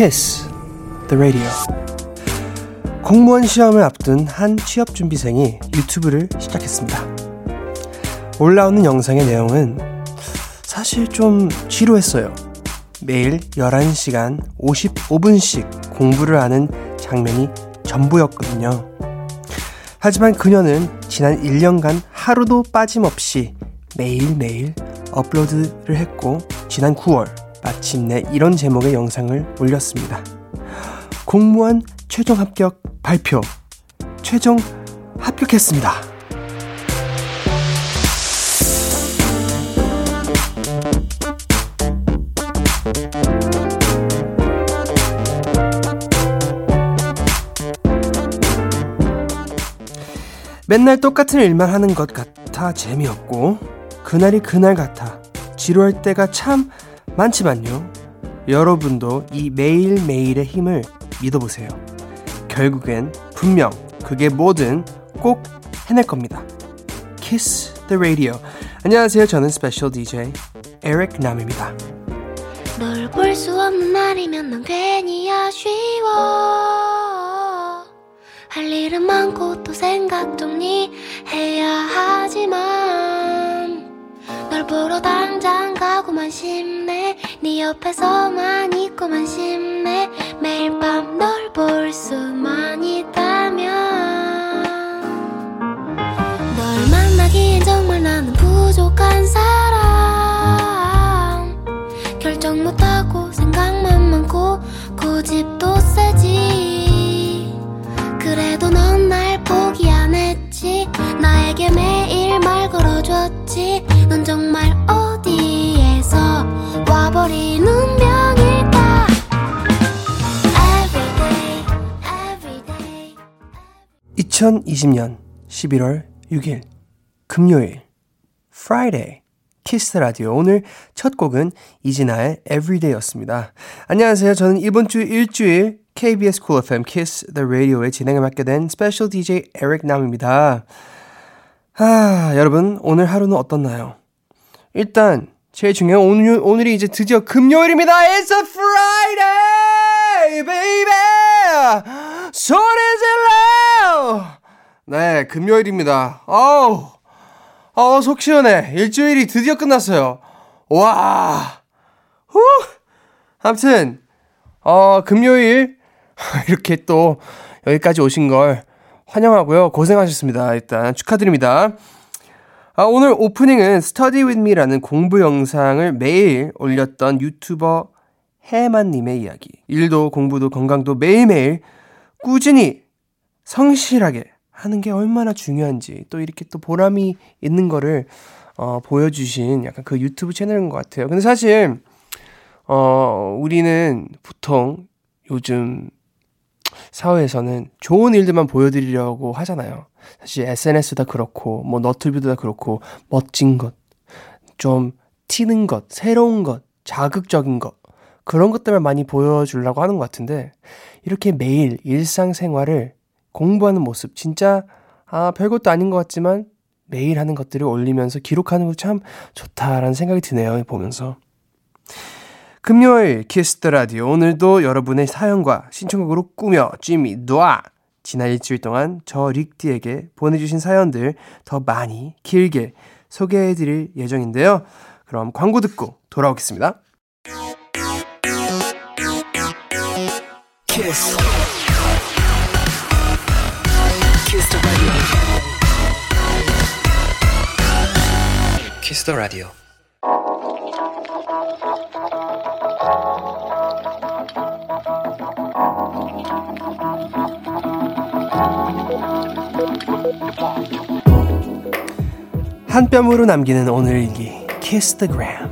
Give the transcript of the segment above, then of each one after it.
Kiss the Radio. 공무원 시험을 앞둔 한 취업 준비생이 유튜브를 시작했습니다. 올라오는 영상의 내용은 사실 좀 지루했어요. 매일 11시간 55분씩 공부를 하는 장면이 전부였거든요. 하지만 그녀는 지난 1년간 하루도 빠짐없이 매일매일 업로드를 했고 지난 9월 마침내 이런 제목의 영상을 올렸습니다. 공무원 최종 합격 발표. 최종 합격했습니다. 맨날 똑같은 일만 하는 것 같아 재미없고 그날이 그날 같아 지루할 때가 참 많지만요. 여러분도 이 매일매일의 힘을 믿어보세요. 결국엔 분명 그게 뭐든 꼭 해낼 겁니다. Kiss the Radio. 안녕하세요. 저는 special DJ 에릭 남입니다. 널 볼 수 없는 날이면 난 괜히 아쉬워 할 일은 많고 또 생각 정리해야 하지만 널 보러 당장 가고만 싶네. 네 옆에서만 있고만 싶네. 매일 밤 널 볼 수만 있다면. 널 만나기엔 정말 나는 부족한 사람. 결정 못하고 생각만 많고 고집도 세지. 그래도 넌 날 포기 안 했지. 나에게 매일 말 걸어줬지 넌 정말 어디에서 와버린 운명일까 Everyday everyday 2020년 11월 6일 금요일 Friday 키스 라디오 오늘 첫 곡은 이진아의 Everyday였습니다. 안녕하세요. 저는 이번 주 일주일 KBS Cool FM Kiss the Radio의 진행을 맡게 된 special DJ 에릭 남입니다. 아, 여러분 오늘 하루는 어떻나요? 일단 제일 중요한 오늘 오늘이 이제 드디어 금요일입니다. It's a Friday, baby. 소리 질러. 네, 금요일입니다. 어우, 어, 속 시원해. 일주일이 드디어 끝났어요. 와, 후. 아무튼, 어, 금요일, 이렇게 또 여기까지 오신 걸 환영하고요. 고생하셨습니다. 일단 축하드립니다. 아, 오늘 오프닝은 Study With Me라는 공부 영상을 매일 올렸던 유튜버 해만님의 이야기. 일도 공부도 건강도 매일매일 꾸준히 성실하게 하는 게 얼마나 중요한지 또 이렇게 또 보람이 있는 거를 어, 보여주신 약간 그 유튜브 채널인 것 같아요. 근데 사실 어, 우리는 보통 요즘 사회에서는 좋은 일들만 보여드리려고 하잖아요. 사실 SNS도 다 그렇고, 뭐 너튜브도 다 그렇고, 멋진 것, 좀 튀는 것, 새로운 것, 자극적인 것, 그런 것들을 많이 보여주려고 하는 것 같은데, 이렇게 매일 일상생활을 공부하는 모습, 진짜, 아, 별것도 아닌 것 같지만, 매일 하는 것들을 올리면서 기록하는 거 참 좋다라는 생각이 드네요, 보면서. 금요일 Kiss the Radio. 오늘도 여러분의 사연과 신청곡으로 꾸며집니다. 지난 일주일 동안 저 릭디에게 보내주신 사연들 더 많이 길게 소개해드릴 예정인데요. 그럼 광고 듣고 돌아오겠습니다. 키스 키스 더 라디오 한 뼘으로 남기는 오늘 일기 Kiss the Gram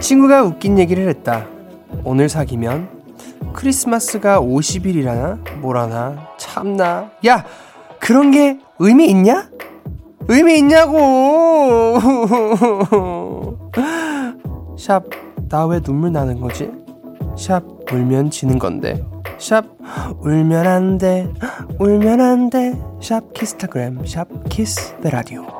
친구가 웃긴 얘기를 했다. 오늘 사귀면 크리스마스가 50일이라나 뭐라나 참나 야 그런 게 의미 있냐? 의미 있냐고 샵 나 왜 눈물 나는 거지? 샵 울면 지는 건데. 샵 울면 안돼. 울면 안돼. 샵 키스타그램 샵 키스 더 라디오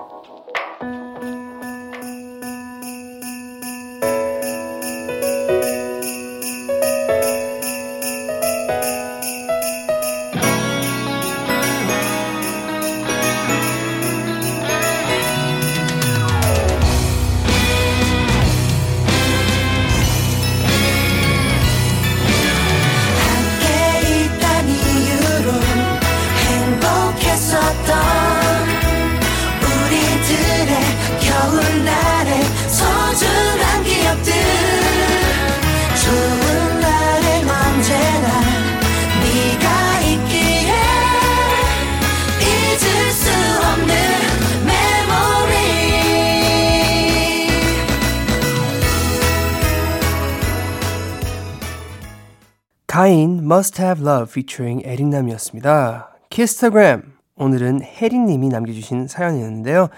Must Have Love featuring 에릭남이었습니다. 키스타그램 오늘은 혜리님이 남겨주신 사연이었는데요.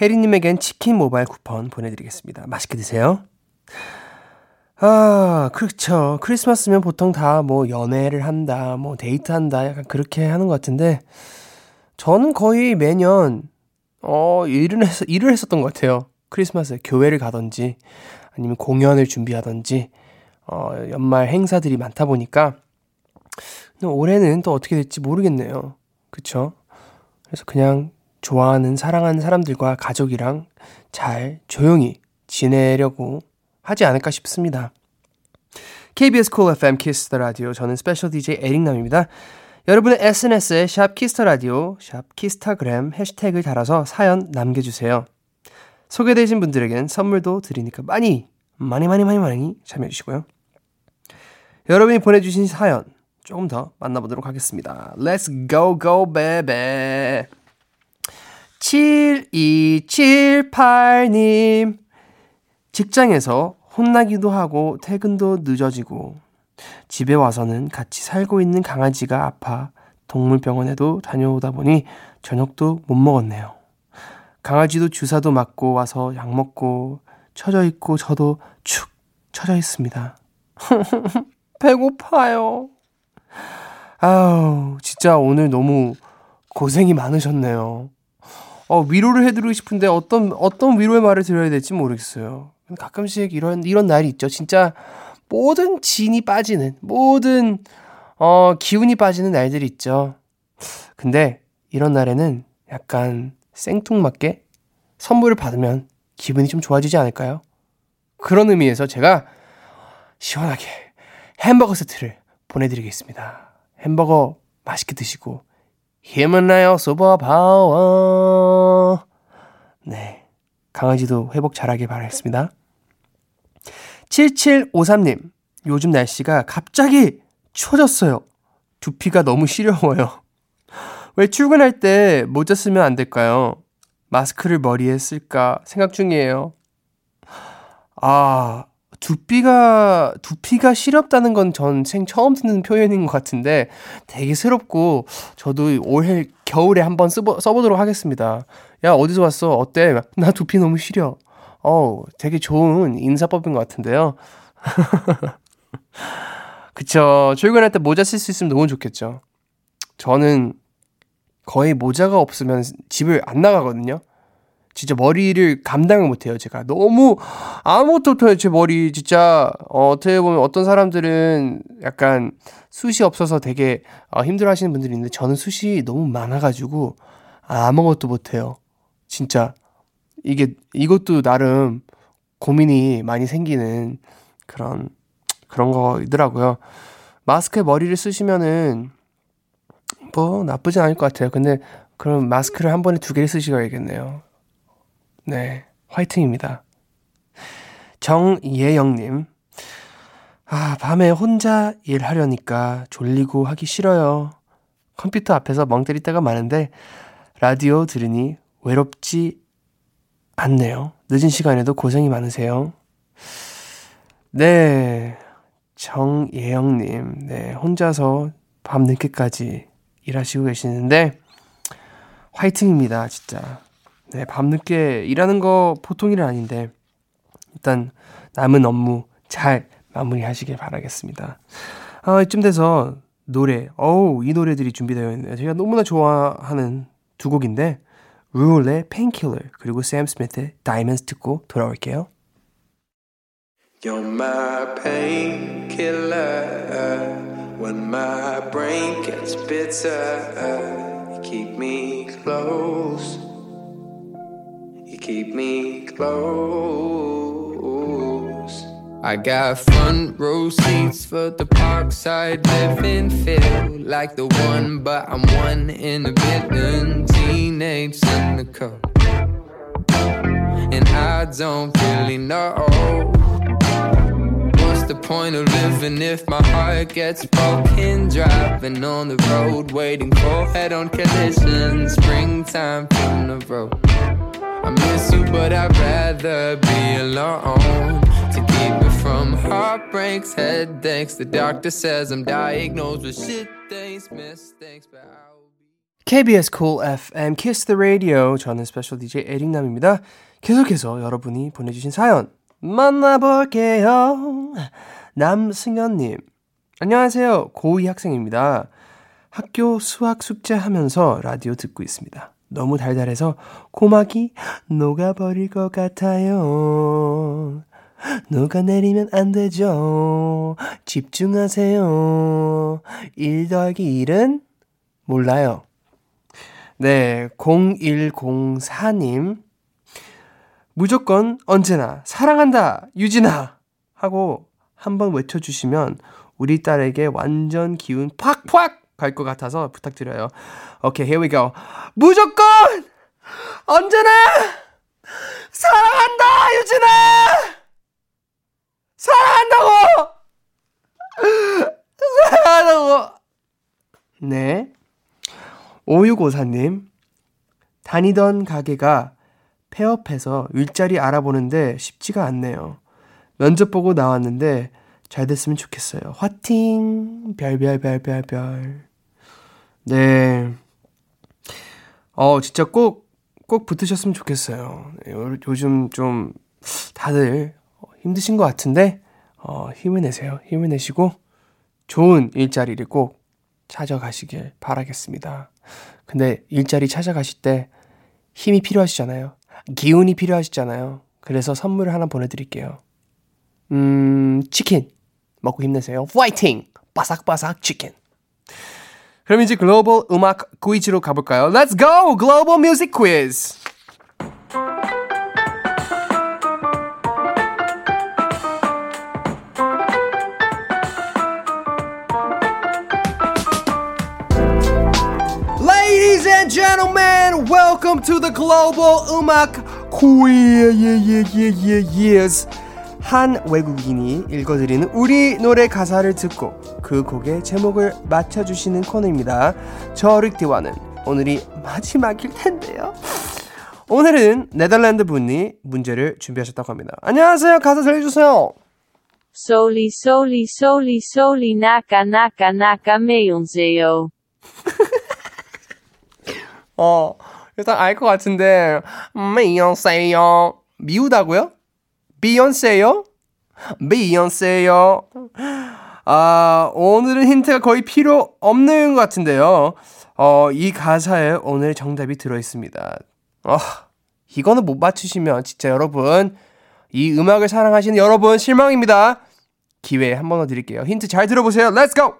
혜리님에겐 치킨 모바일 쿠폰 보내드리겠습니다. 맛있게 드세요. 아, 그렇죠. 크리스마스면 보통 다 뭐 연애를 한다, 뭐 데이트한다, 약간 그렇게 하는 것 같은데, 저는 거의 매년, 어, 일을, 했, 일을 했었던 것 같아요. 크리스마스에 교회를 가든지, 아니면 공연을 준비하든지, 어, 연말 행사들이 많다 보니까 올해는 또 어떻게 될지 모르겠네요. 그쵸? 그래서 그냥 좋아하는, 사랑하는 사람들과 가족이랑 잘 조용히 지내려고 하지 않을까 싶습니다. KBS Cool Cool FM Kiss the Radio 저는 special DJ 에릭남입니다. 여러분의 SNS에 샵 Kiss the Radio, 샵 키스타그램 해시태그를 달아서 사연 남겨주세요. 소개되신 분들에겐 선물도 드리니까 많이 많이 많이 많이 많이 참여해 주시고요. 여러분이 보내주신 사연 조금 더 만나보도록 하겠습니다. Let's go, go, baby. 7278님. 직장에서 혼나기도 하고 퇴근도 늦어지고 집에 와서는 같이 살고 있는 강아지가 아파 동물병원에도 다녀오다 보니 저녁도 못 먹었네요. 강아지도 주사도 맞고 와서 약 먹고 처져 있고 저도 축 처져 있습니다. 배고파요. 아우, 진짜 오늘 너무 고생이 많으셨네요. 어, 위로를 해드리고 싶은데 어떤, 어떤 위로의 말을 드려야 될지 모르겠어요. 가끔씩 이런, 이런 날이 있죠. 진짜 모든 진이 빠지는, 모든, 어, 기운이 빠지는 날들이 있죠. 근데 이런 날에는 약간 생뚱맞게 선물을 받으면 기분이 좀 좋아지지 않을까요? 그런 의미에서 제가 시원하게 햄버거 세트를 보내드리겠습니다. 햄버거 맛있게 드시고 힘은 나요 슈퍼파워 네 강아지도 회복 잘하길 바라겠습니다. 7753님 요즘 날씨가 갑자기 추워졌어요. 두피가 너무 시려워요. 왜 출근할 때 모자 쓰면 안 될까요? 마스크를 머리에 쓸까 생각 중이에요. 아, 두피가 두피가 시렵다는 건 전 생 처음 듣는 표현인 것 같은데 되게 새롭고 저도 올해 겨울에 한번 써보, 써보도록 하겠습니다. 야 어디서 왔어? 어때? 나 두피 너무 시려. 어우 되게 좋은 인사법인 것 같은데요. 그쵸. 출근할 때 모자 쓸 수 있으면 너무 좋겠죠. 저는 거의 모자가 없으면 집을 안 나가거든요. 진짜 머리를 감당을 못해요, 제가. 너무 아무것도 못해요, 제 머리. 진짜, 어, 어떻게 보면 어떤 사람들은 약간 숱이 없어서 되게 어, 힘들어 하시는 분들이 있는데 저는 숱이 너무 많아가지고 아무것도 못해요. 진짜. 이게, 이것도 나름 고민이 많이 생기는 그런, 그런 거이더라고요. 마스크에 머리를 쓰시면은 뭐 나쁘진 않을 것 같아요. 근데 그럼 마스크를 한 번에 두 개를 쓰시야겠네요. 네, 화이팅입니다. 정예영님, 아, 밤에 혼자 일하려니까 졸리고 하기 싫어요. 컴퓨터 앞에서 멍 때릴 때가 많은데, 라디오 들으니 외롭지 않네요. 늦은 시간에도 고생이 많으세요. 네, 정예영님, 네, 혼자서 밤 늦게까지 일하시고 계시는데, 화이팅입니다, 진짜. 네, 밤늦게 일하는 거 보통 일은 아닌데, 일단 남은 업무 잘 마무리 하시길 바라겠습니다. 아, 이쯤 돼서 노래, 어우, 이 노래들이 준비되어 있네요. 제가 너무나 좋아하는 두 곡인데, 룰의 Painkiller, 그리고 샘 스미스의 Diamonds 듣고 돌아올게요. You're my painkiller when my brain gets bitter. Keep me close. Keep me close. I got front row seats for the parkside living feel like the one, but I'm one in a billion. Teenage cynical, and I don't really know what's the point of living if my heart gets broken? Driving on the road, waiting for head on collision. Springtime from the road. I miss you, but I'd rather be alone. To keep me from heartbreaks, headaches. The doctor says I'm diagnosed with shit things, mistakes, but I'll be. KBS Cool FM Kiss the Radio. 저는 스페셜 DJ 에릭남입니다. 계속해서 여러분이 보내주신 사연 만나볼게요. 남승현님. 안녕하세요. 고2 학생입니다. 학교 수학 숙제 하면서 라디오 듣고 있습니다. 너무 달달해서 고막이 녹아버릴 것 같아요. 녹아내리면 안 되죠. 집중하세요. 1 더하기 1은 몰라요. 네, 0104님. 무조건 언제나 사랑한다 유진아 하고 한번 외쳐주시면 우리 딸에게 완전 기운 팍팍 갈 것 같아서 부탁드려요. 오케이, here we go. 무조건 언제나 사랑한다 유진아 사랑한다고 사랑한다고 네 5654님 다니던 가게가 폐업해서 일자리 알아보는데 쉽지가 않네요. 면접 보고 나왔는데 잘 됐으면 좋겠어요. 화팅! 별별별별별. 네. 어, 진짜 꼭, 꼭 붙으셨으면 좋겠어요. 네, 요즘 좀 다들 힘드신 것 같은데, 어, 힘을 내세요. 힘을 내시고, 좋은 일자리를 꼭 찾아가시길 바라겠습니다. 근데 일자리 찾아가실 때 힘이 필요하시잖아요. 기운이 필요하시잖아요. 그래서 선물을 하나 보내드릴게요. 음, 치킨. 먹고 힘내세요. 파이팅! 바삭바삭 치킨. 그럼 이제 글로벌 음악 퀴즈로 가볼까요? Let's go! 글로벌 뮤직 퀴즈! Ladies and gentlemen, welcome to the global 음악 quiz. 한 외국인이 읽어드리는 우리 노래 가사를 듣고 그 곡의 제목을 맞춰주시는 코너입니다. 저 릭디와는 오늘이 마지막일 텐데요. 오늘은 네덜란드 분이 문제를 준비하셨다고 합니다. 안녕하세요. 가사 들려주세요. Soli, soli, soli, soli, naka, naka, naka, 매운세요. 어, 일단 알 것 같은데, 매운세요. 미우다고요? 비욘세요? 비욘세요. 아, 오늘은 힌트가 거의 필요 없는 것 같은데요. 어, 이 가사에 오늘 정답이 들어 있습니다. 어, 이거는 못 맞추시면 진짜 여러분, 이 음악을 사랑하시는 여러분 실망입니다. 기회 한 번 더 드릴게요. 힌트 잘 들어보세요. 렛츠 고!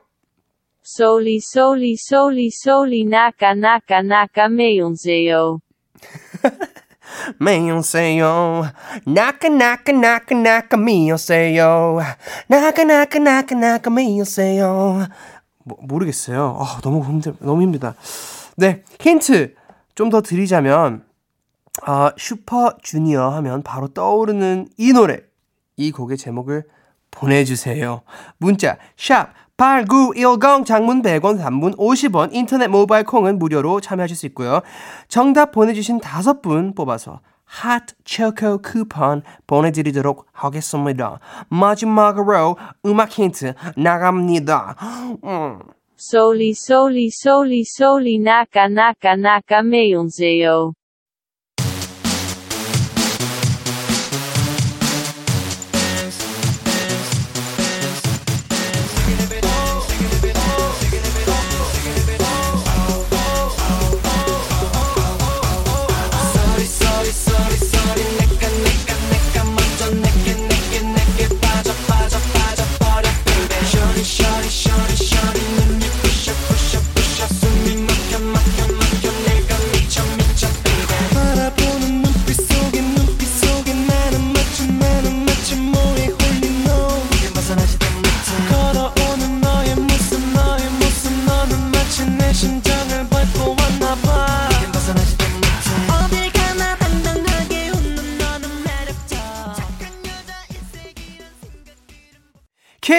Soli, soli, soli, soli, naka, naka, naka, 매운세요. 미오세요. 나까 나까 나까 나까 미오세요. 나까 나까 나까 나까 미오세요. 뭐, 모르겠어요. 아, 너무 힘들 너무 힘들다. 네 힌트 좀 더 드리자면 아 슈퍼 주니어 하면 바로 떠오르는 이 노래. 이 곡의 제목을 보내주세요. 문자 샵 8910 장문 100원 단문 50원 인터넷 모바일 콩은 무료로 참여하실 수 있고요. 정답 보내주신 다섯 분 뽑아서 핫 초코 쿠폰 보내드리도록 하겠습니다. 마지막으로 음악 힌트 나갑니다. 음. Soli, soli, soli, soli, naka, naka, naka, 매운세요.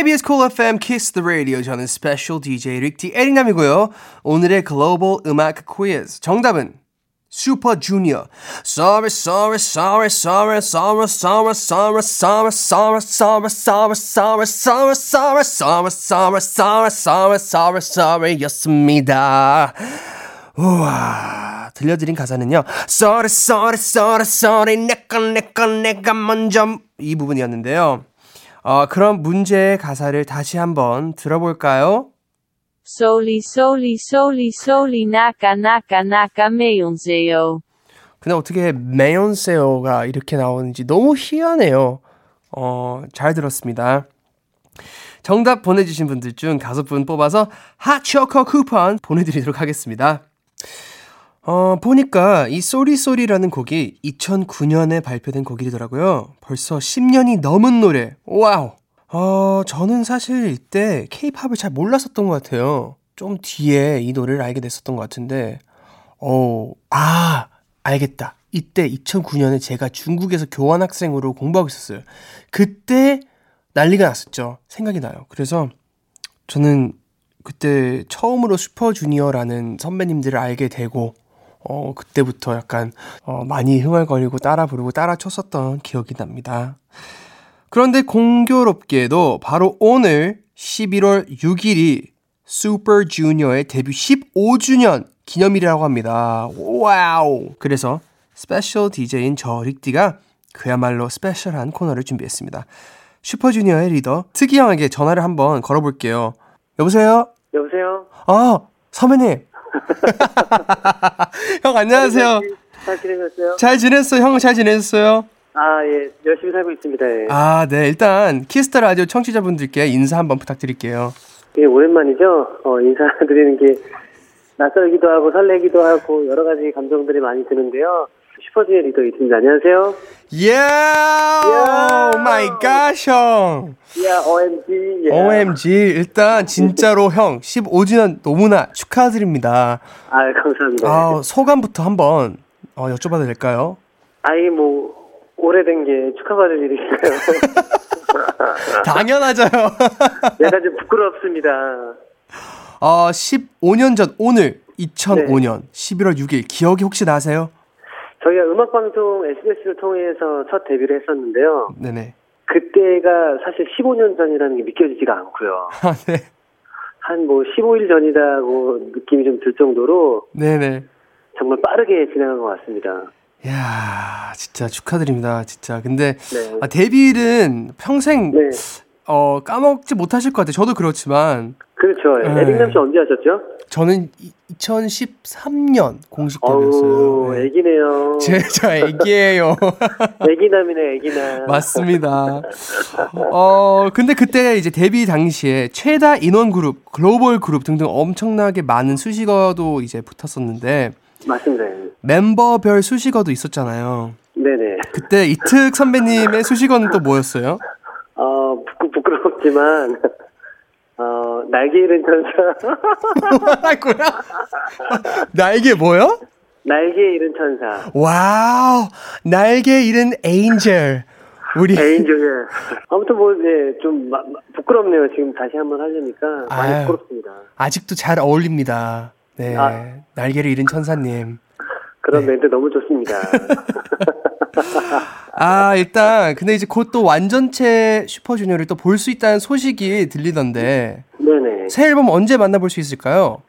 KBS 콜 FM Kiss the Radio 저는 스페셜 DJ 릭티 에리남이고요. 오늘의 글로벌 음악 퀴즈 정답은 슈퍼 주니어 Sorry sorry sorry sorry sorry sorry sorry sorry sorry sorry sorry sorry sorry sorry sorry sorry sorry sorry sorry sorry 였습니다. 우와 들려드린 가사는요 Sorry sorry sorry sorry 내꺼 내꺼 내가 먼저 이 부분이었는데요. 어, 그럼 문제의 가사를 다시 한번 들어볼까요? Sorry sorry sorry sorry 내가 내가 내가 먼저. 근데 어떻게 메온세오가 이렇게 나오는지 너무 희한해요. 어, 잘 들었습니다. 정답 보내주신 분들 중 다섯 분 뽑아서 핫초코 쿠폰 보내드리도록 하겠습니다. 어, 보니까 이 Sorry Sorry라는 곡이 2009년에 발표된 곡이더라고요. 벌써 10년이 넘은 노래. Wow. 어, 저는 사실 이때 케이팝을 잘 몰랐었던 것 같아요. 좀 뒤에 이 노래를 알게 됐었던 것 같은데, 어, 아, 알겠다. 이때 2009년에 제가 중국에서 교환학생으로 공부하고 있었어요. 그때 난리가 났었죠. 생각이 나요. 그래서 저는 그때 처음으로 슈퍼주니어라는 선배님들을 알게 되고, 어, 그때부터 약간, 어, 많이 흥얼거리고 따라 부르고 따라 췄었던 기억이 납니다. 그런데 공교롭게도 바로 오늘 11월 6일이 슈퍼주니어의 데뷔 15주년 기념일이라고 합니다. Wow! 그래서 스페셜 DJ인 저 릭디가 그야말로 스페셜한 코너를 준비했습니다. 슈퍼주니어의 리더 이특 형에게 전화를 한번 걸어볼게요. 여보세요? 여보세요? 아, 선배님. 형 안녕하세요. 잘 지내셨어요? 잘 지냈어요? 형 잘 지냈어요? 아, 예. 열심히 살고 있습니다. 예. 아, 네. 일단 Kiss the Radio 청취자분들께 인사 한번 부탁드릴게요. 예, 오랜만이죠? 어, 인사드리는 게 낯설기도 하고 설레기도 하고 여러 가지 감정들이 많이 드는데요. 슈퍼주니어 리더 이특입니다. 안녕하세요. 예! Oh my God, 형. 야, OMG. 예. OMG. 일단 진짜로 형 15주년 너무나 축하드립니다. 아, 감사합니다. 아, 소감부터 한번 어, 여쭤봐도 될까요? 아이, 뭐, 오래된 게 축하받을 일이니까요. 당연하죠. 약간 좀 부끄럽습니다. 어, 15년 전 오늘 2005년 11월 6일 기억이 혹시 나세요? 저희가 음악방송 SBS를 통해서 첫 데뷔를 했었는데요. 네네. 그때가 사실 15년 전이라는 게 믿겨지지가 않고요. 아, 네. 한 뭐 15일 전이라고 느낌이 좀 들 정도로 네네. 정말 빠르게 지나간 것 같습니다. 이야, 진짜 축하드립니다. 진짜. 근데 네. 아, 데뷔일은 평생 네. 어, 까먹지 못하실 것 같아요. 저도 그렇지만 그렇죠. 네. 에릭 남 씨 언제 하셨죠? 저는 2013년 공식 데뷔였어요. 어우, 네. 애기네요. 제, 저 애기예요. 애기남이네, 애기남. 맞습니다. 어, 근데 그때 이제 데뷔 당시에 최다 인원 그룹, 글로벌 그룹 등등 엄청나게 많은 수식어도 이제 붙었었는데 맞습니다. 멤버별 수식어도 있었잖아요. 네네. 그때 이특 선배님의 수식어는 또 뭐였어요? 어, 부끄, 부끄럽지만, 어, 날개 잃은 천사. 뭐라고요? 날개 뭐요? 날개 잃은 천사. wow, 날개 잃은 에인젤. 우리 에인조예. 아무튼 뭐, 네, 좀 마- 마- 부끄럽네요. 지금 다시 한번 하려니까. 많이 아유. 부끄럽습니다. 아직도 잘 어울립니다. 네, 아. 날개를 잃은 천사님. 그런 네. 멘트 너무 좋습니다. 아, 일단 근데 이제 곧 또 완전체 슈퍼주니어를 또 볼 수 있다는 소식이 들리던데 네네. 새 앨범 언제 만나볼 수 있을까요?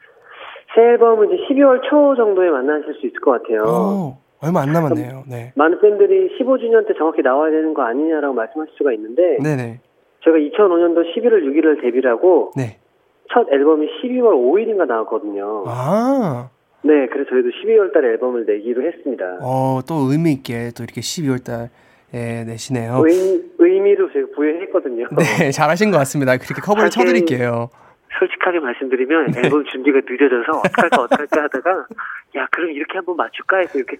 새 앨범은 이제 12월 초 정도에 만나실 수 있을 것 같아요. 어, 얼마 안 남았네요. 네. 많은 팬들이 15주년 때 정확히 나와야 되는 거 아니냐라고 말씀하실 수가 있는데 네네. 제가 2005년도 11월 6일을 데뷔를 하고 네. 첫 앨범이 12월 5일인가 나왔거든요. 아, 네, 그래서 저희도 12월 달에 앨범을 내기로 했습니다. 어, 또 의미 있게 또 이렇게 12월 달에 내시네요. 의, 의미로 제가 부여했거든요. 네, 잘하신 것 같습니다. 그렇게 커버를 사실- 쳐드릴게요. 솔직하게 말씀드리면 네. 앨범 준비가 늦어져서 어떡할까 어떡할까 하다가 야 그럼 이렇게 한번 맞출까 해서 이렇게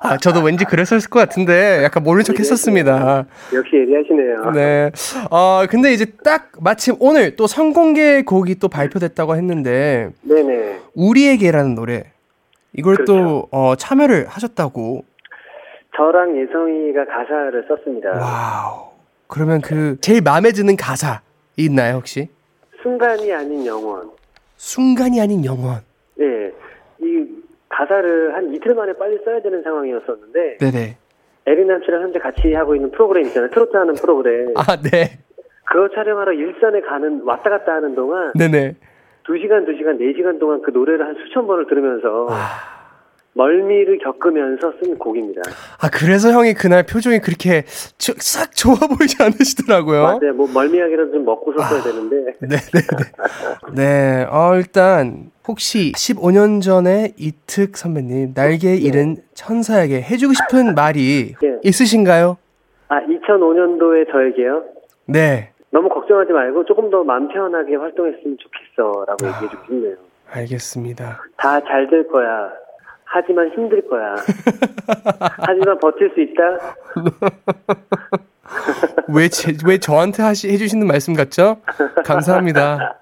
아, 저도 왠지 그랬을 것 같은데 약간 모른 척 했었습니다. 역시 예리하시네요. 네. 어, 근데 이제 딱 마침 오늘 또 선공개 곡이 또 발표됐다고 했는데 네네. 우리에게라는 노래 이걸 또 그렇죠. 어, 참여를 하셨다고. 저랑 예성이가 가사를 썼습니다. Wow. 그러면 그 제일 마음에 드는 가사 있나요 혹시? 순간이 아닌 영원. 순간이 아닌 영원. 네. 이 가사를 한 이틀 만에 빨리 써야 되는 상황이었었는데 네네. 에릭남 씨랑 현재 같이 하고 있는 프로그램 있잖아요. 트로트 하는 프로그램. 아 네. 그거 촬영하러 일산에 가는 왔다 갔다 하는 동안 네네. 2시간, 2시간, 4시간 동안 그 노래를 한 수천 번을 들으면서 아. 멀미를 겪으면서 쓴 곡입니다. 아 그래서 형이 그날 표정이 그렇게 저- 싹 좋아 보이지 않으시더라고요. 맞아요. 뭐 멀미약이라도 좀 먹고 썼어야 되는데 네네네. 네. 어, 일단 혹시 15년 전에 이특 선배님 날개 잃은 천사에게 해주고 싶은 말이 네. 있으신가요? 아 2005년도에 저에게요. 네. 너무 걱정하지 말고 조금 더 마음 편하게 활동했으면 좋겠어라고 아. 얘기해 주고 싶네요. 알겠습니다. 다 잘 될 거야. 하지만 힘들 거야. 하지만 버틸 수 있다. 왜, 제, 왜 저한테 하시, 해주시는 말씀 같죠? 감사합니다.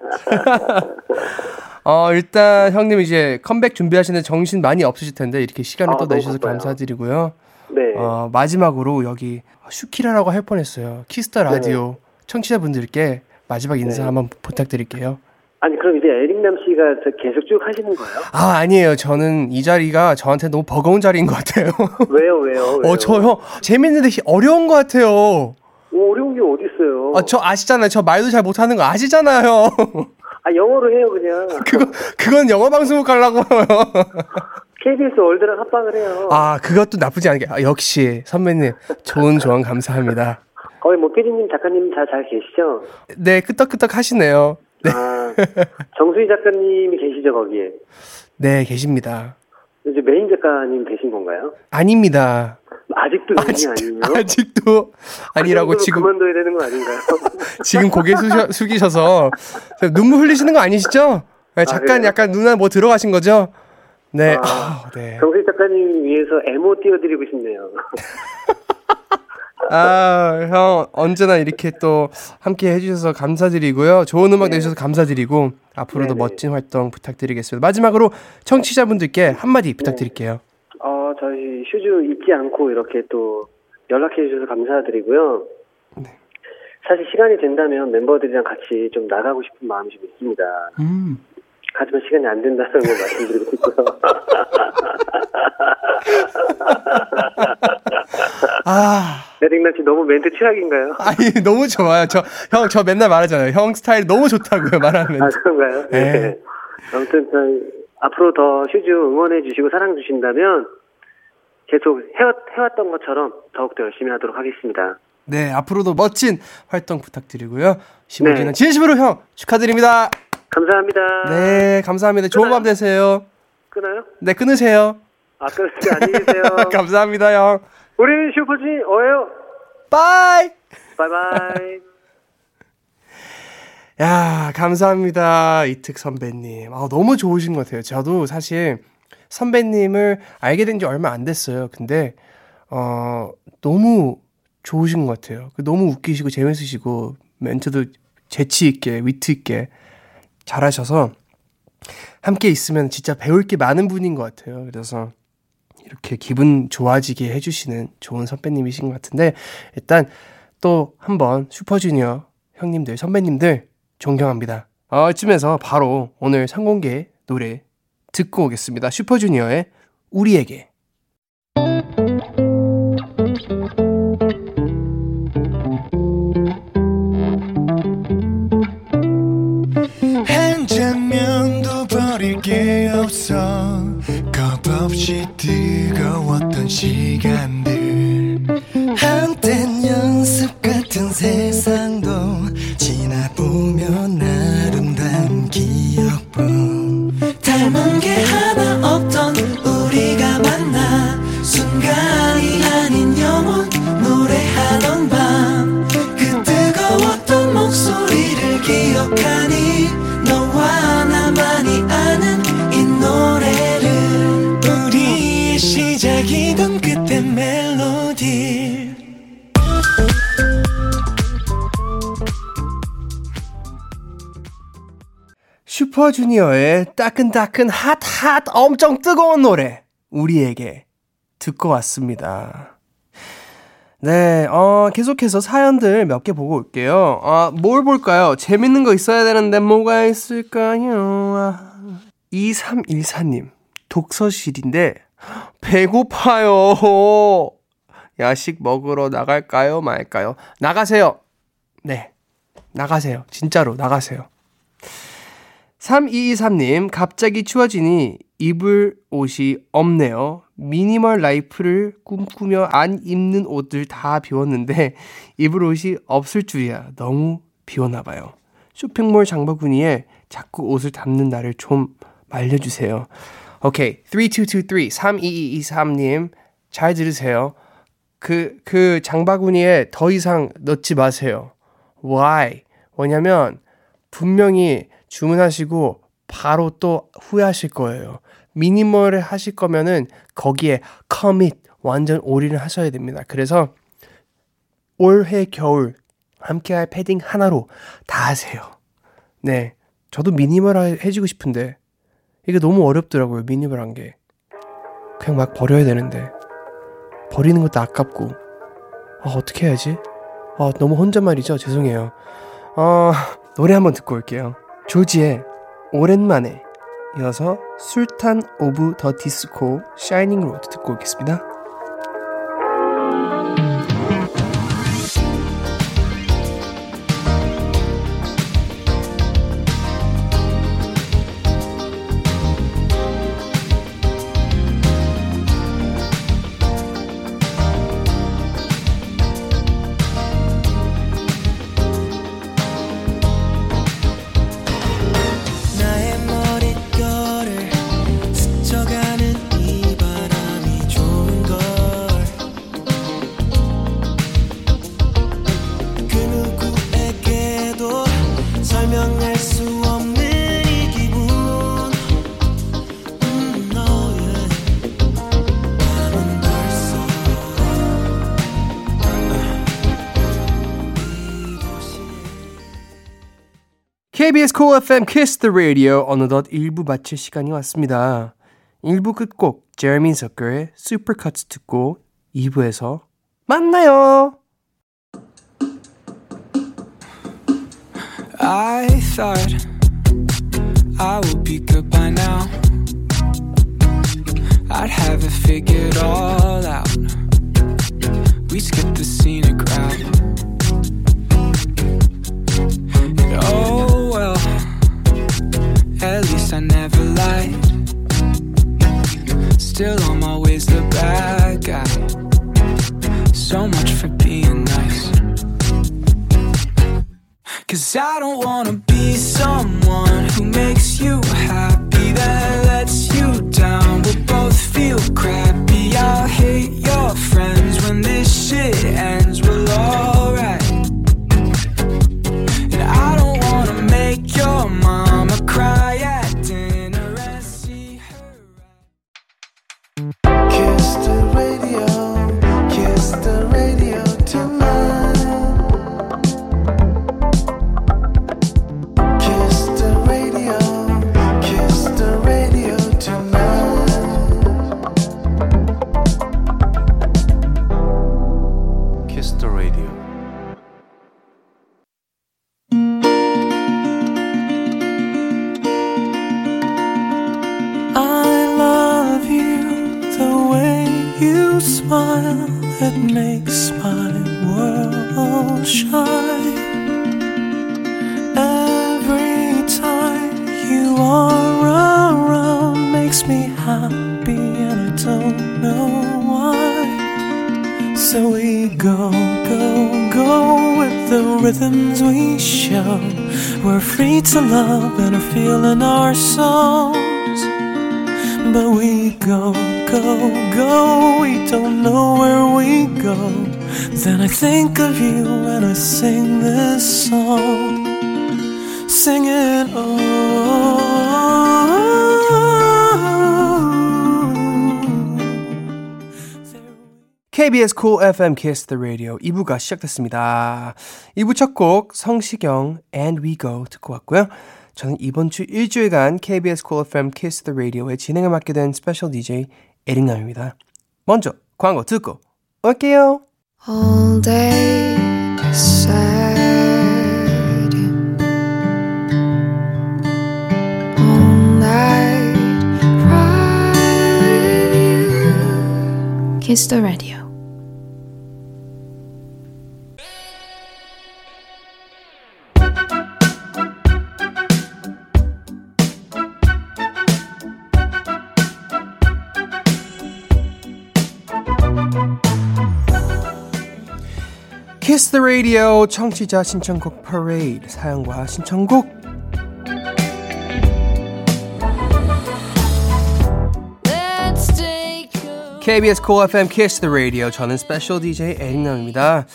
어, 일단 형님 이제 컴백 준비하시는 정신 많이 없으실 텐데 이렇게 시간을 아, 또 내주셔서 바빠요. 감사드리고요. 네. 어, 마지막으로 여기 슈키라라고 할 뻔했어요. Kiss the Radio 청취자분들께 마지막 인사 네. 한번 부탁드릴게요. 아니 그럼 이제 에릭남 씨가 저 계속 쭉 하시는 거예요? 아 아니에요. 저는 이 자리가 저한테 너무 버거운 자리인 것 같아요. 왜요, 왜요? 왜요? 어저형 재밌는데 히- 어려운 것 같아요. 오, 어려운 게 어디 있어요? 아저 아시잖아요. 저 말도 잘 못하는 거 아시잖아요. 아 영어로 해요 그냥. 그거 그건 영어 방송국 가려고요. KBS 월드랑 합방을 해요. 아 그것도 나쁘지 않게 아, 역시 선배님 좋은 조언 감사합니다. 거의 뭐 PD님 작가님 다 잘 계시죠? 네 끄떡끄떡 하시네요. 네, 아 정수희 작가님이 계시죠 거기에? 네 계십니다. 이제 메인 작가님 되신 건가요? 아닙니다. 아직도 메인이 아니에요? 아직도 아니라고 지금 그만둬야 되는 거 아닌가요? 지금 고개 숙여, 숙이셔서 눈물 흘리시는 거 아니시죠? 네, 잠깐 그래요? 약간 눈에 뭐 들어가신 거죠? 네. 아, 아, 네. 정수희 작가님 위해서 에모 띄워드리고 싶네요. 아, 형 언제나 이렇게 또 함께 해주셔서 감사드리고요. 좋은 음악 내주셔서 감사드리고 앞으로도 네네. 멋진 활동 부탁드리겠습니다. 마지막으로 청취자분들께 한마디 부탁드릴게요. 어, 저희 슈주 잊지 않고 이렇게 또 연락해 주셔서 감사드리고요. 네. 사실 시간이 된다면 멤버들이랑 같이 좀 나가고 싶은 마음이 좀 있습니다. 음. 하지만 시간이 안 된다는 걸 말씀드리고 싶고요. 아, 씨 너무 멘트 최악인가요? 아니 너무 좋아요. 저 형 저 맨날 말하잖아요. 형 스타일 너무 좋다고요. 말하면. 아, 그런가요? 네. 아무튼 저희 앞으로 더 슈주 응원해 주시고 사랑 주신다면 계속 해왔, 해왔던 것처럼 더욱더 열심히 하도록 하겠습니다. 네, 앞으로도 멋진 활동 부탁드리고요. 15주년 네. 진심으로 형 축하드립니다. 감사합니다. 네, 감사합니다. 좋은 끊어요? 밤 되세요. 끊어요? 네, 끊으세요. 아, 끊으시죠. 안녕히 계세요. 감사합니다, 형. 우리 슈퍼주니 어예요. 빠이! 바이바이. 야, 감사합니다. 이특 선배님. 아, 너무 좋으신 것 같아요. 저도 사실 선배님을 알게 된 지 얼마 안 됐어요. 근데, 어, 너무 좋으신 것 같아요. 그 너무 웃기시고 재밌으시고 멘트도 재치있게, 위트있게 잘하셔서 함께 있으면 진짜 배울 게 많은 분인 것 같아요. 그래서 이렇게 기분 좋아지게 해주시는 좋은 선배님이신 것 같은데 일단 또 한번 슈퍼주니어 형님들 선배님들 존경합니다. 어, 이쯤에서 바로 오늘 상공개 노래 듣고 오겠습니다. 슈퍼주니어의 우리에게 한 장면도 버릴 게 없어 겁없이 뜨거웠던 시간들 슈퍼 주니어의 따끈따끈 핫핫 엄청 뜨거운 노래 우리에게 듣고 왔습니다. 네, 어, 계속해서 사연들 몇 개 보고 올게요. 아, 뭘 볼까요? 재밌는 거 있어야 되는데 뭐가 있을까요? 아, 2314님, 독서실인데, 배고파요. 야식 먹으러 나갈까요? 말까요? 나가세요. 네, 나가세요. 진짜로 나가세요. 3223님, 갑자기 추워지니 입을 옷이 없네요. 미니멀 라이프를 꿈꾸며 안 입는 옷들 다 비웠는데 입을 옷이 없을 줄이야. 너무 비워나봐요. 쇼핑몰 장바구니에 자꾸 옷을 담는 나를 좀 말려주세요. 오케이. 3223, 3223님, 잘 들으세요. 그, 그 장바구니에 더 이상 넣지 마세요. Why? 왜냐면, 분명히 주문하시고 바로 또 후회하실 거예요. 미니멀을 하실 거면은 거기에 commit 완전 올인을 하셔야 됩니다. 그래서 올해 겨울 함께 할 패딩 하나로 다 하세요. 네. 저도 미니멀 해주고 싶은데 이게 너무 어렵더라고요. 미니멀 한 게. 그냥 막 버려야 되는데 버리는 것도 아깝고 아, 어떻게 해야지? 아, 너무 혼잣말이죠. 죄송해요. 어, 노래 한번 듣고 올게요. 조지의 오랜만에 이어서 술탄 오브 더 디스코 Shining Road 듣고 오겠습니다. 콜 FM Kiss the Radio 어느덧 1부 마칠 시간이 왔습니다. 1부 끝곡 제르민 서커의 슈퍼커트 듣고 2부에서 만나요. I thought I would be good by now. I'd have it figured all out. We skipped the scenic route. And oh I never lied. Still I'm always the bad guy. So much for being nice. Cause I don't wanna be someone you smile. It makes my world shine. Every time you are around, makes me happy, and I don't know why. So we go, go, go with the rhythms we show. We're free to love and are feeling our souls. But we go, go, go, we don't know where we go. Then I think of you when I sing this song. Singing, oh. KBS Cool FM Kiss the Radio 2부가 시작됐습니다. 2부 첫 곡 성시경 And We Go 듣고 왔고요. 저는 이번 주 일주일간 KBS Cool FM Kiss the Radio의 진행을 맡게 된 스페셜 DJ 에릭남입니다. 먼저 광고 듣고 올게요. All day sad All night cry Kiss the radio Kiss the Radio 청취자 신청곡 퍼레이드 사연과 신청곡 KBS Cool FM Kiss the Radio 저는 스페셜 DJ 에릭남입니다.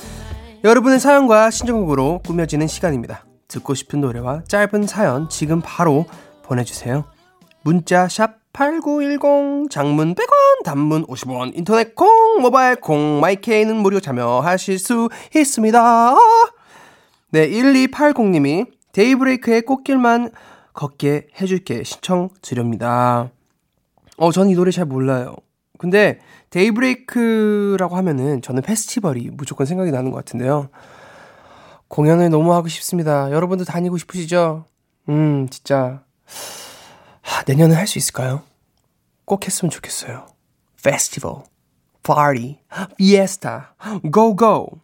여러분의 사연과 신청곡으로 꾸며지는 시간입니다. 듣고 싶은 노래와 짧은 사연 지금 바로 보내주세요. 문자 샵 8910 장문 100원 단문 50원 인터넷 콩 모바일 콩 마이케이는 무료 참여하실 수 있습니다. 네 1280님이 데이브레이크의 꽃길만 걷게 해줄게 신청 드립니다. 어, 전 이 노래 잘 몰라요. 근데 데이브레이크라고 하면은 저는 페스티벌이 무조건 생각이 나는 것 같은데요. 공연을 너무 하고 싶습니다. 여러분도 다니고 싶으시죠? 음, 진짜. 하, 내년에 할수 있을까요? 꼭 했으면 좋겠어요. 페스티벌, 파티, 피에스타, 고고.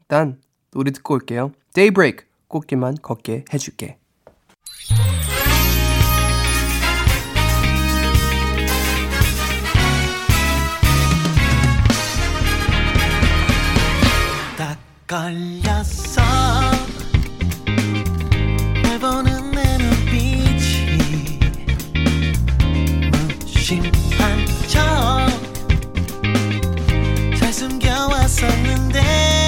일단 노래 듣고 올게요. 데이브레이크, 꽃길만 걷게 해줄게. 딱 걸렸어 무심한 척잘 숨겨왔었는데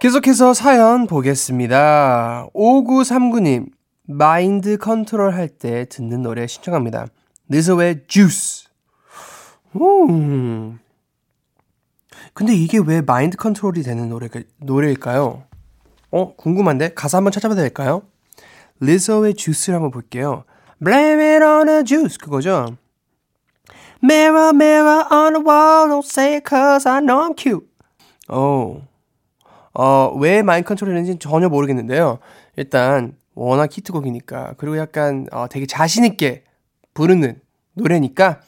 계속해서 사연 보겠습니다. 5939님, 마인드 컨트롤 할 때 듣는 노래 신청합니다. 느서의 주스. 음. 근데 이게 왜 마인드 컨트롤이 되는 노래, 노래일까요? 어, 궁금한데? 가사 한번 찾아봐도 될까요? Lizzo의 Juice를 한번 볼게요. Blame it on the juice. 그거죠? Mirror, mirror on the wall, don't say it cause I know I'm cute. 어, 어, 왜 마인드 컨트롤인지는 전혀 모르겠는데요. 일단, 워낙 히트곡이니까, 그리고 약간, 어, 되게 자신있게 부르는 노래니까,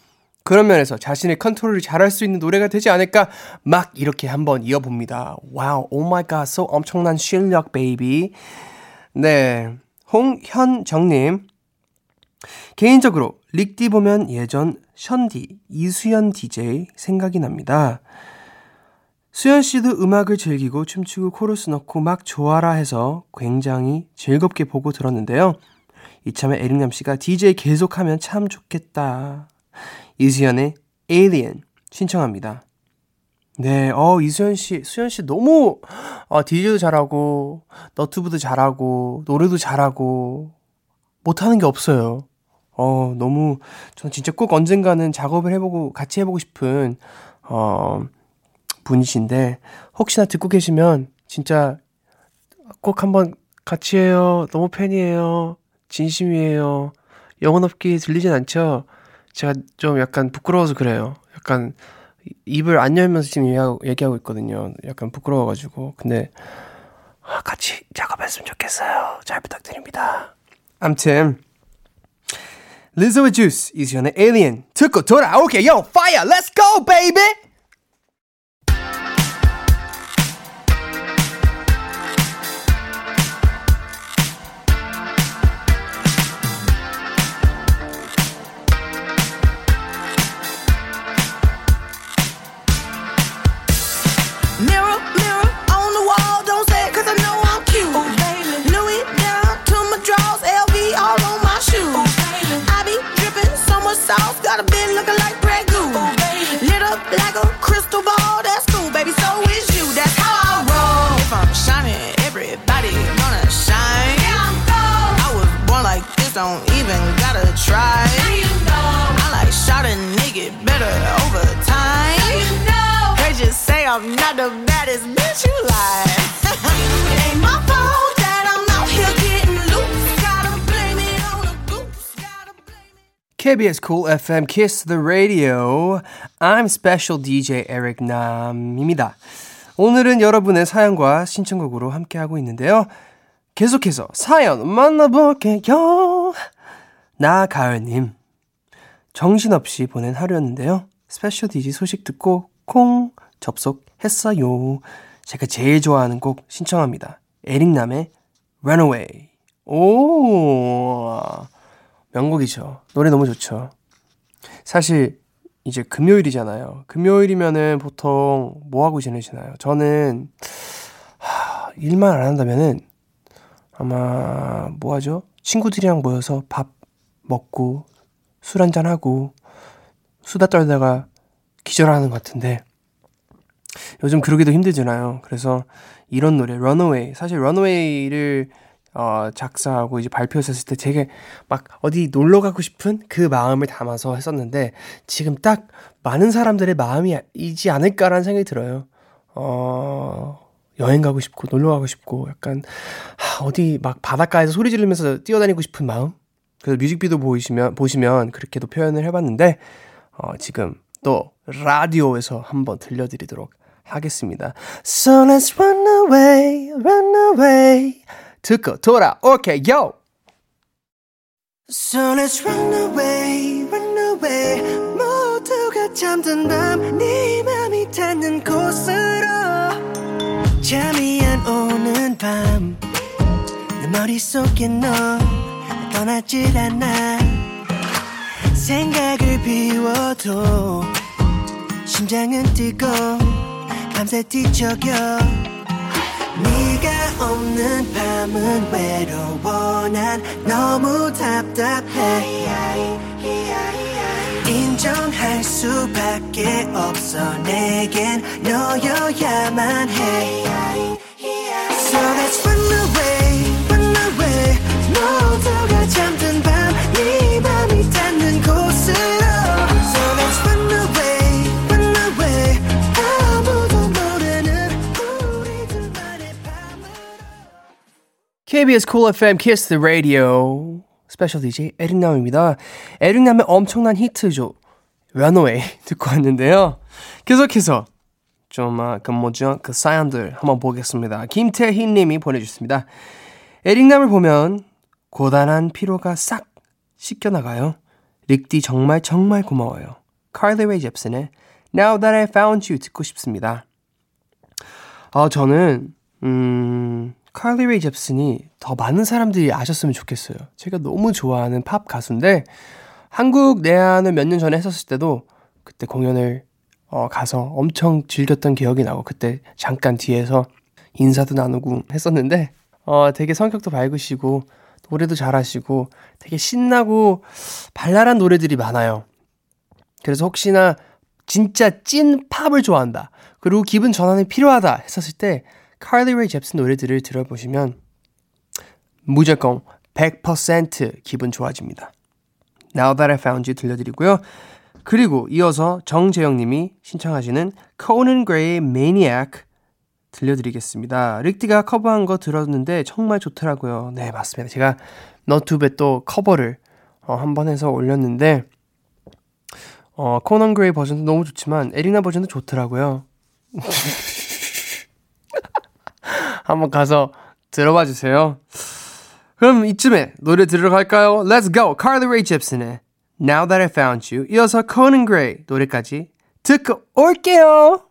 그런 면에서 자신의 컨트롤을 잘할 수 있는 노래가 되지 않을까, 막 이렇게 한번 이어봅니다. Wow, oh my God, so 엄청난 실력, baby. 네. 홍현정님. 개인적으로, 릭디 보면 예전 션디, 이수현 DJ 생각이 납니다. 수연 씨도 음악을 즐기고 춤추고 코러스 넣고 막 좋아라 해서 굉장히 즐겁게 보고 들었는데요. 이참에 에릭남 씨가 DJ 계속하면 참 좋겠다. 이수연의 Alien 신청합니다. 네, 어, 이수연 씨, 수연 씨 너무, 어, DJ도 잘하고, 너튜브도 잘하고, 노래도 잘하고, 못하는 게 없어요. 어, 너무, 전 진짜 꼭 언젠가는 작업을 해보고, 같이 해보고 싶은, 어, 분이신데, 혹시나 듣고 계시면, 진짜 꼭 한번 같이 해요. 너무 팬이에요. 진심이에요. 영혼 없기 들리진 않죠? 제가 좀 약간 부끄러워서 그래요. 약간 입을 안 열면서 지금 얘기하고, 있거든요. 약간 부끄러워가지고. 근데, 아, 같이 작업했으면 좋겠어요. 잘 부탁드립니다. 암튼, 리즈의 주스, 이수연의 Alien 듣고 돌아올게요. Fire, let's go, baby! Sauce. Got a bit looking like Grey Goose. Lit up like a crystal ball. That's cool, baby. So is you. That's how I roll. If I'm shining, everybody gonna shine. I'm gold. I was born like this, don't even gotta try. I like shot a nigga better over time. You know They just say I'm not the baddest bitch you like. it ain't my fault KBS Cool FM Kiss the Radio. I'm Special DJ Eric Nam입니다. 오늘은 여러분의 사연과 신청곡으로 함께하고 있는데요. 계속해서 사연 만나볼게요. 나가을님. 정신없이 보낸 하루였는데요. 스페셜 DJ 소식 듣고 콩 접속했어요. 제가 제일 좋아하는 곡 신청합니다. 에릭남의 Runaway. 오, 명곡이죠. 노래 너무 좋죠. 사실 이제 금요일이잖아요. 금요일이면은 보통 뭐 하고 지내시나요? 저는 하, 일만 안 한다면은 아마 뭐 하죠? 친구들이랑 모여서 밥 먹고 술 한잔 하고 수다 떨다가 기절하는 것 같은데 요즘 그러기도 힘들잖아요. 그래서 이런 노래 Runaway 사실 Runaway를 어, 작사하고 이제 발표했을 때 되게 막 어디 놀러 가고 싶은 그 마음을 담아서 했었는데 지금 딱 많은 사람들의 마음이지 않을까라는 생각이 들어요. 어, 여행 가고 싶고 놀러 가고 싶고 약간 하, 어디 막 바닷가에서 소리 지르면서 뛰어다니고 싶은 마음. 그래서 뮤직비디오 보시면 보시면 그렇게도 표현을 해봤는데 어, 지금 또 라디오에서 한번 들려드리도록 하겠습니다. So let's run away, run away. 듣고 돌아올게요. So let's run away, run away. 모두가 잠든 밤, 네 맘이 닿는 곳으로. 잠이 안 오는 밤, 내 머릿속에 너 떠나질 않아. 생각을 비워도 심장은 뛰고 밤새 뒤척여 네가 없는 밤은 외로워. 난 너무 답답해. 인정할 수밖에 없어. 내겐 너여야만 해. So let's run away, run away. 모두가 잠든 밤네 맘이 KBS Cool FM Kiss the Radio 스페셜 DJ 에릭남입니다. 에릭남의 엄청난 히트죠. Runaway 듣고 왔는데요. 계속해서 좀, 아, 그 뭐죠? 그 사연들 한번 보겠습니다. 김태희 님이 보내주셨습니다. 에릭남을 보면 고단한 피로가 싹 씻겨 나가요. 릭디 정말 정말 고마워요. 칼리 레이 젭슨의 Now That I Found You 듣고 싶습니다. 아, 저는, 음, 칼리 레이 젭슨이 더 많은 사람들이 아셨으면 좋겠어요. 제가 너무 좋아하는 팝 가수인데, 한국 내한을 몇 년 전에 했었을 때도 그때 공연을 어, 가서 엄청 즐겼던 기억이 나고, 그때 잠깐 뒤에서 인사도 나누고 했었는데, 어, 되게 성격도 밝으시고, 노래도 잘하시고, 되게 신나고, 발랄한 노래들이 많아요. 그래서 혹시나 진짜 찐 팝을 좋아한다. 그리고 기분 전환이 필요하다 했었을 때 칼리 레이 잽슨 노래들을 들어보시면 무조건 100% 기분 좋아집니다. Now That I Found You 들려드리고요. 그리고 이어서 정재영 님이 신청하시는 Conan Gray의 Maniac 들려드리겠습니다. 릭디가 커버한 거 들었는데 정말 좋더라고요. 네, 맞습니다. 제가 너튜브에 또 커버를 어, 한번 해서 올렸는데 어, 코넌 그레이 버전도 너무 좋지만 에릭남 버전도 좋더라고요. 한번 가서 들어봐 주세요. 그럼 이쯤에 노래 들으러 갈까요? Let's go! Carly Rae Jepsen의 Now That I Found You 이어서 코넌 그레이 노래까지 듣고 올게요.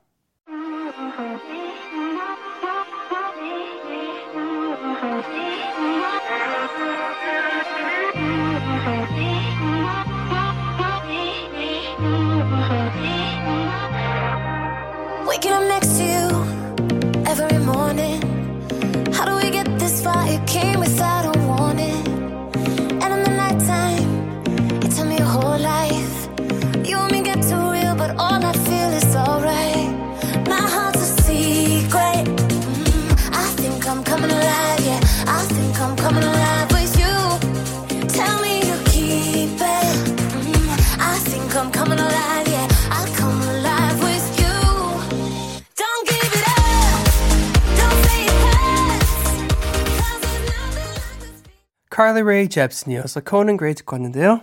Carly Rae Jepsen이어서 Conan Gray 듣고 왔는데요.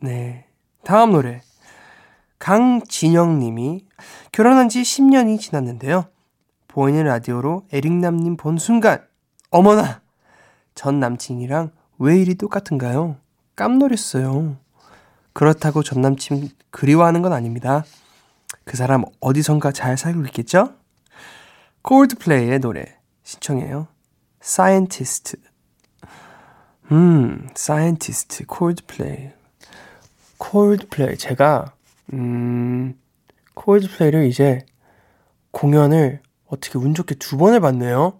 네. 다음 노래. 강진영 님이 결혼한 지 10년이 지났는데요. 보이는 라디오로 에릭남 님 본 순간, 어머나! 전 남친이랑 왜 이리 똑같은가요? 깜놀했어요. 그렇다고 전 남친 그리워하는 건 아닙니다. 그 사람 어디선가 잘 살고 있겠죠? 콜드플레이의 노래 신청해요. Scientist. 음, Scientist, 콜드플레이. 콜드플레이. 제가, 음, 콜드플레이를 이제 공연을 어떻게 운 좋게 두 번을 봤네요.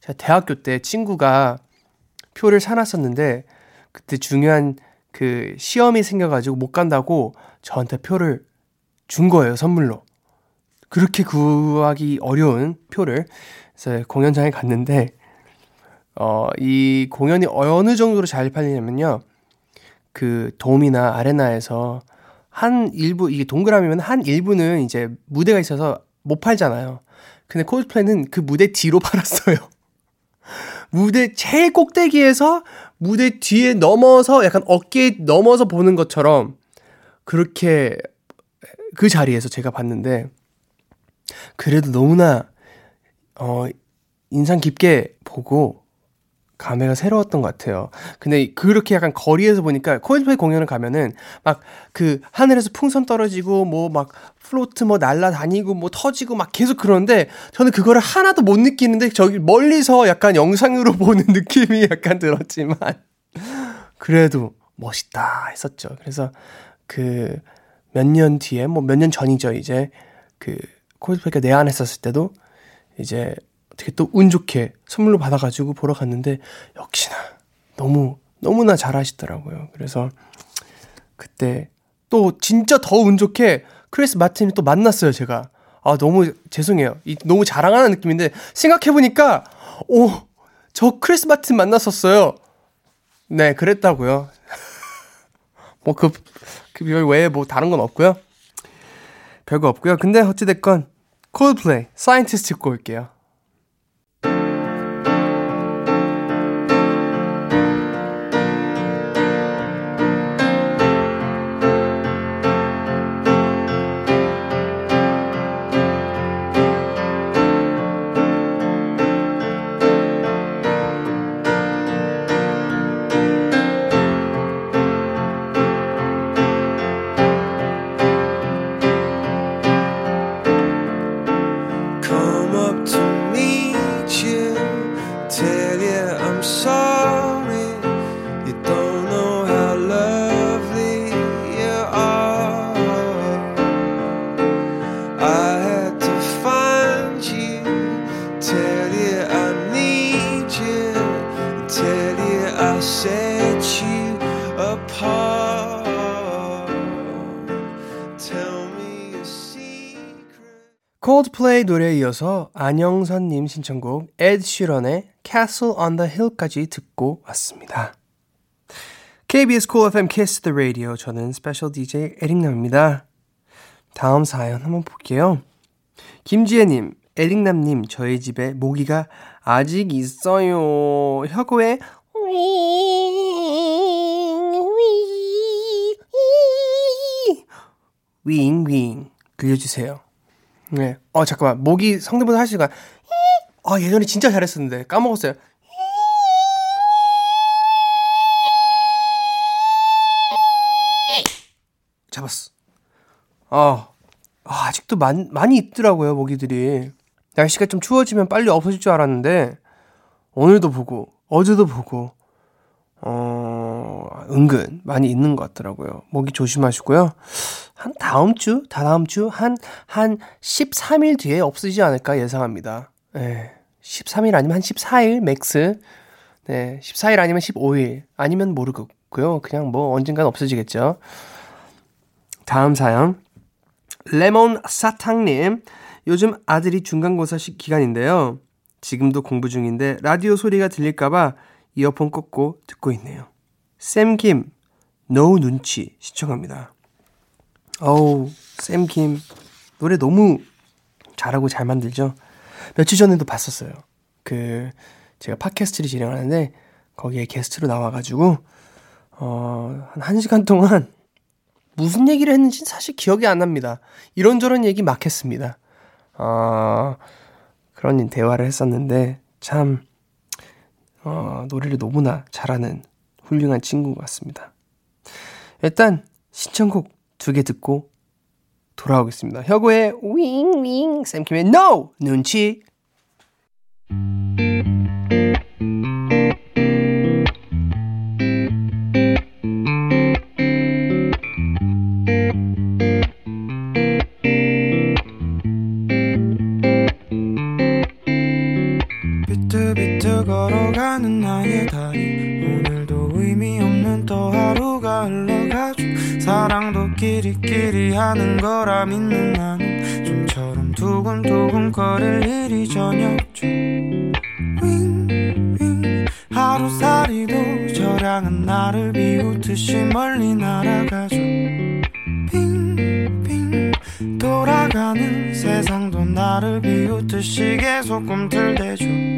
제가 대학교 때 친구가 표를 사놨었는데, 그때 중요한 그 시험이 생겨가지고 못 간다고 저한테 표를 준 거예요, 선물로. 그렇게 구하기 어려운 표를. 그래서 공연장에 갔는데, 어, 이 공연이 어느 정도로 잘 팔리냐면요. 그 돔이나 아레나에서 한 일부, 이게 동그라미면 한 일부는 이제 무대가 있어서 못 팔잖아요. 근데 콜드플레이는 그 무대 뒤로 팔았어요. 무대 제일 꼭대기에서 무대 뒤에 넘어서 약간 어깨에 넘어서 보는 것처럼 그렇게 그 자리에서 제가 봤는데 그래도 너무나 어 인상 깊게 보고 감회가 새로웠던 것 같아요. 근데 그렇게 약간 거리에서 보니까 콜드플레이 공연을 가면은 막 그 하늘에서 풍선 떨어지고 뭐 막 플로트 뭐 날라다니고 뭐 터지고 막 계속 그러는데 저는 그거를 하나도 못 느끼는데 저기 멀리서 약간 영상으로 보는 느낌이 약간 들었지만 그래도 멋있다 했었죠. 그래서 그 몇 년 뒤에 뭐 몇 년 전이죠 이제 그 콜드플레이가 내한했었을 때도 이제 어떻게 또 운 좋게 선물로 받아가지고 보러 갔는데 역시나 너무 너무나 잘하시더라고요. 그래서 그때 또 진짜 더 운 좋게 크리스 마틴을 또 만났어요. 제가 아 너무 죄송해요. 이, 너무 자랑하는 느낌인데 생각해 보니까 오 저 크리스 마틴 만났었어요. 네 그랬다고요. 뭐그 그별 외에 뭐 다른 건 없고요. 별거 없고요. 근데 어찌 됐건 콜드플레이 Scientist 듣고 올게요. 이어서 안영선님 신청곡 에드 시런의 Castle on the Hill까지 듣고 왔습니다. KBS Cool FM Kiss the Radio 저는 special DJ 에릭남입니다. 다음 사연 한번 볼게요. 김지혜님, 에릭남님 저희 집에 모기가 아직 있어요. 혀고에 윙윙 들려주세요. 네. 어, 잠깐만. 모기 성대모사 할 수가. 아, 예전에 진짜 잘했었는데. 까먹었어요. 잡았어. 아, 아, 아직도 많, 많이 있더라고요, 모기들이. 날씨가 좀 추워지면 빨리 없어질 줄 알았는데, 오늘도 보고, 어제도 보고, 어, 은근 많이 있는 것 같더라고요. 모기 조심하시고요. 한 다음 주, 다다음 주, 한, 한 13일 뒤에 없으지 않을까 예상합니다. 예. 13일 아니면 한 14일 max. 네. 14일 아니면 15일. 아니면 모르겠고요. 그냥 뭐 언젠간 없어지겠죠. 다음 사연. 레몬 사탕님. 요즘 아들이 중간고사 시 기간인데요. 지금도 공부 중인데 라디오 소리가 들릴까봐 이어폰 꽂고 듣고 있네요. 쌤김, 노 눈치 시청합니다. 어우, 쌤김. 노래 너무 잘하고 잘 만들죠? 며칠 전에도 봤었어요. 그, 제가 팟캐스트를 진행하는데, 거기에 게스트로 나와가지고, 어, 한 1시간 동안 무슨 얘기를 했는지 사실 기억이 안 납니다. 이런저런 얘기 막 했습니다. 어, 그런 대화를 했었는데, 참, 어, 노래를 너무나 잘하는 훌륭한 친구 같습니다. 일단, 신청곡 두 개 듣고 돌아오겠습니다. 혁오의 윙윙, 쌤킴의 NO! 눈치. 하는 거라 믿는 나는 좀처럼 두근두근 거릴 일이 없죠. 윙윙 하루살이도 저량은 나를 비웃듯이 멀리 날아가죠. 빙빙 돌아가는 세상도 나를 비웃듯이 계속 꿈틀대죠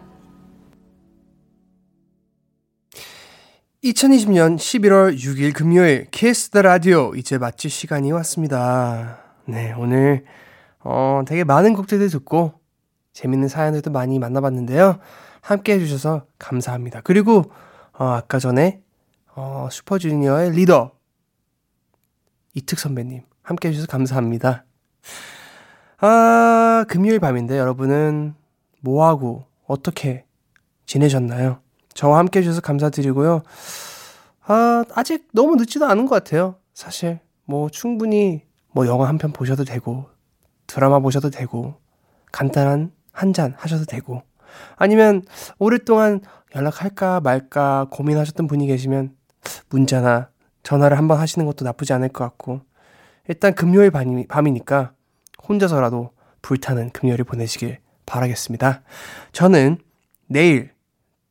2020년 11월 6일 금요일 Kiss the Radio 이제 마칠 시간이 왔습니다. 네, 오늘 어 되게 많은 곡들을 듣고 재밌는 사연들도 많이 만나봤는데요. 함께 해주셔서 감사합니다. 그리고 어 아까 전에 어 슈퍼주니어의 리더 이특 선배님 함께 해주셔서 감사합니다. 아 금요일 밤인데 여러분은 뭐하고 어떻게 지내셨나요? 저와 함께 해주셔서 감사드리고요. 아, 아직 너무 늦지도 않은 것 같아요. 사실, 뭐, 충분히, 뭐, 영화 한 편 보셔도 되고, 드라마 보셔도 되고, 간단한 한 잔 하셔도 되고, 아니면, 오랫동안 연락할까 말까 고민하셨던 분이 계시면, 문자나 전화를 한번 하시는 것도 나쁘지 않을 것 같고, 일단 금요일 밤이, 밤이니까, 혼자서라도 불타는 금요일을 보내시길 바라겠습니다. 저는 내일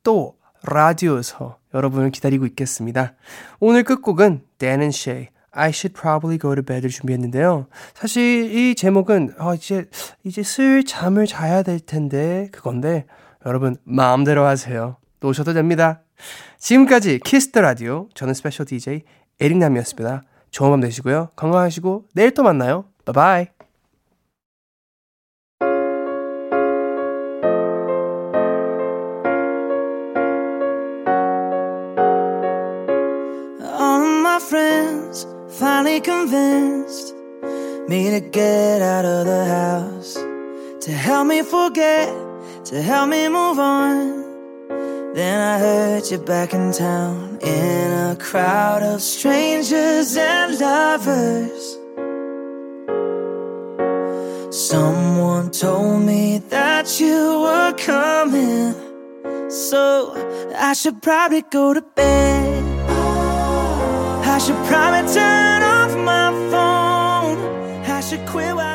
또 라디오에서 여러분을 기다리고 있겠습니다. 오늘 끝곡은 Dan and Shay, I Should Probably Go to Bed을 준비했는데요. 사실 이 제목은 어, 이제 이제 슬 잠을 자야 될 텐데 그건데 여러분 마음대로 하세요. 노셔도 됩니다. 지금까지 Kiss the Radio 저는 special DJ 에릭남이었습니다. 좋은 밤 되시고요. 건강하시고 내일 또 만나요. 바이바이. Finally convinced me to get out of the house, to help me forget, to help me move on. Then I heard you back in town in a crowd of strangers and lovers. Someone told me that you were coming, so I should probably go to bed. I should probably turn off my phone. I should quit.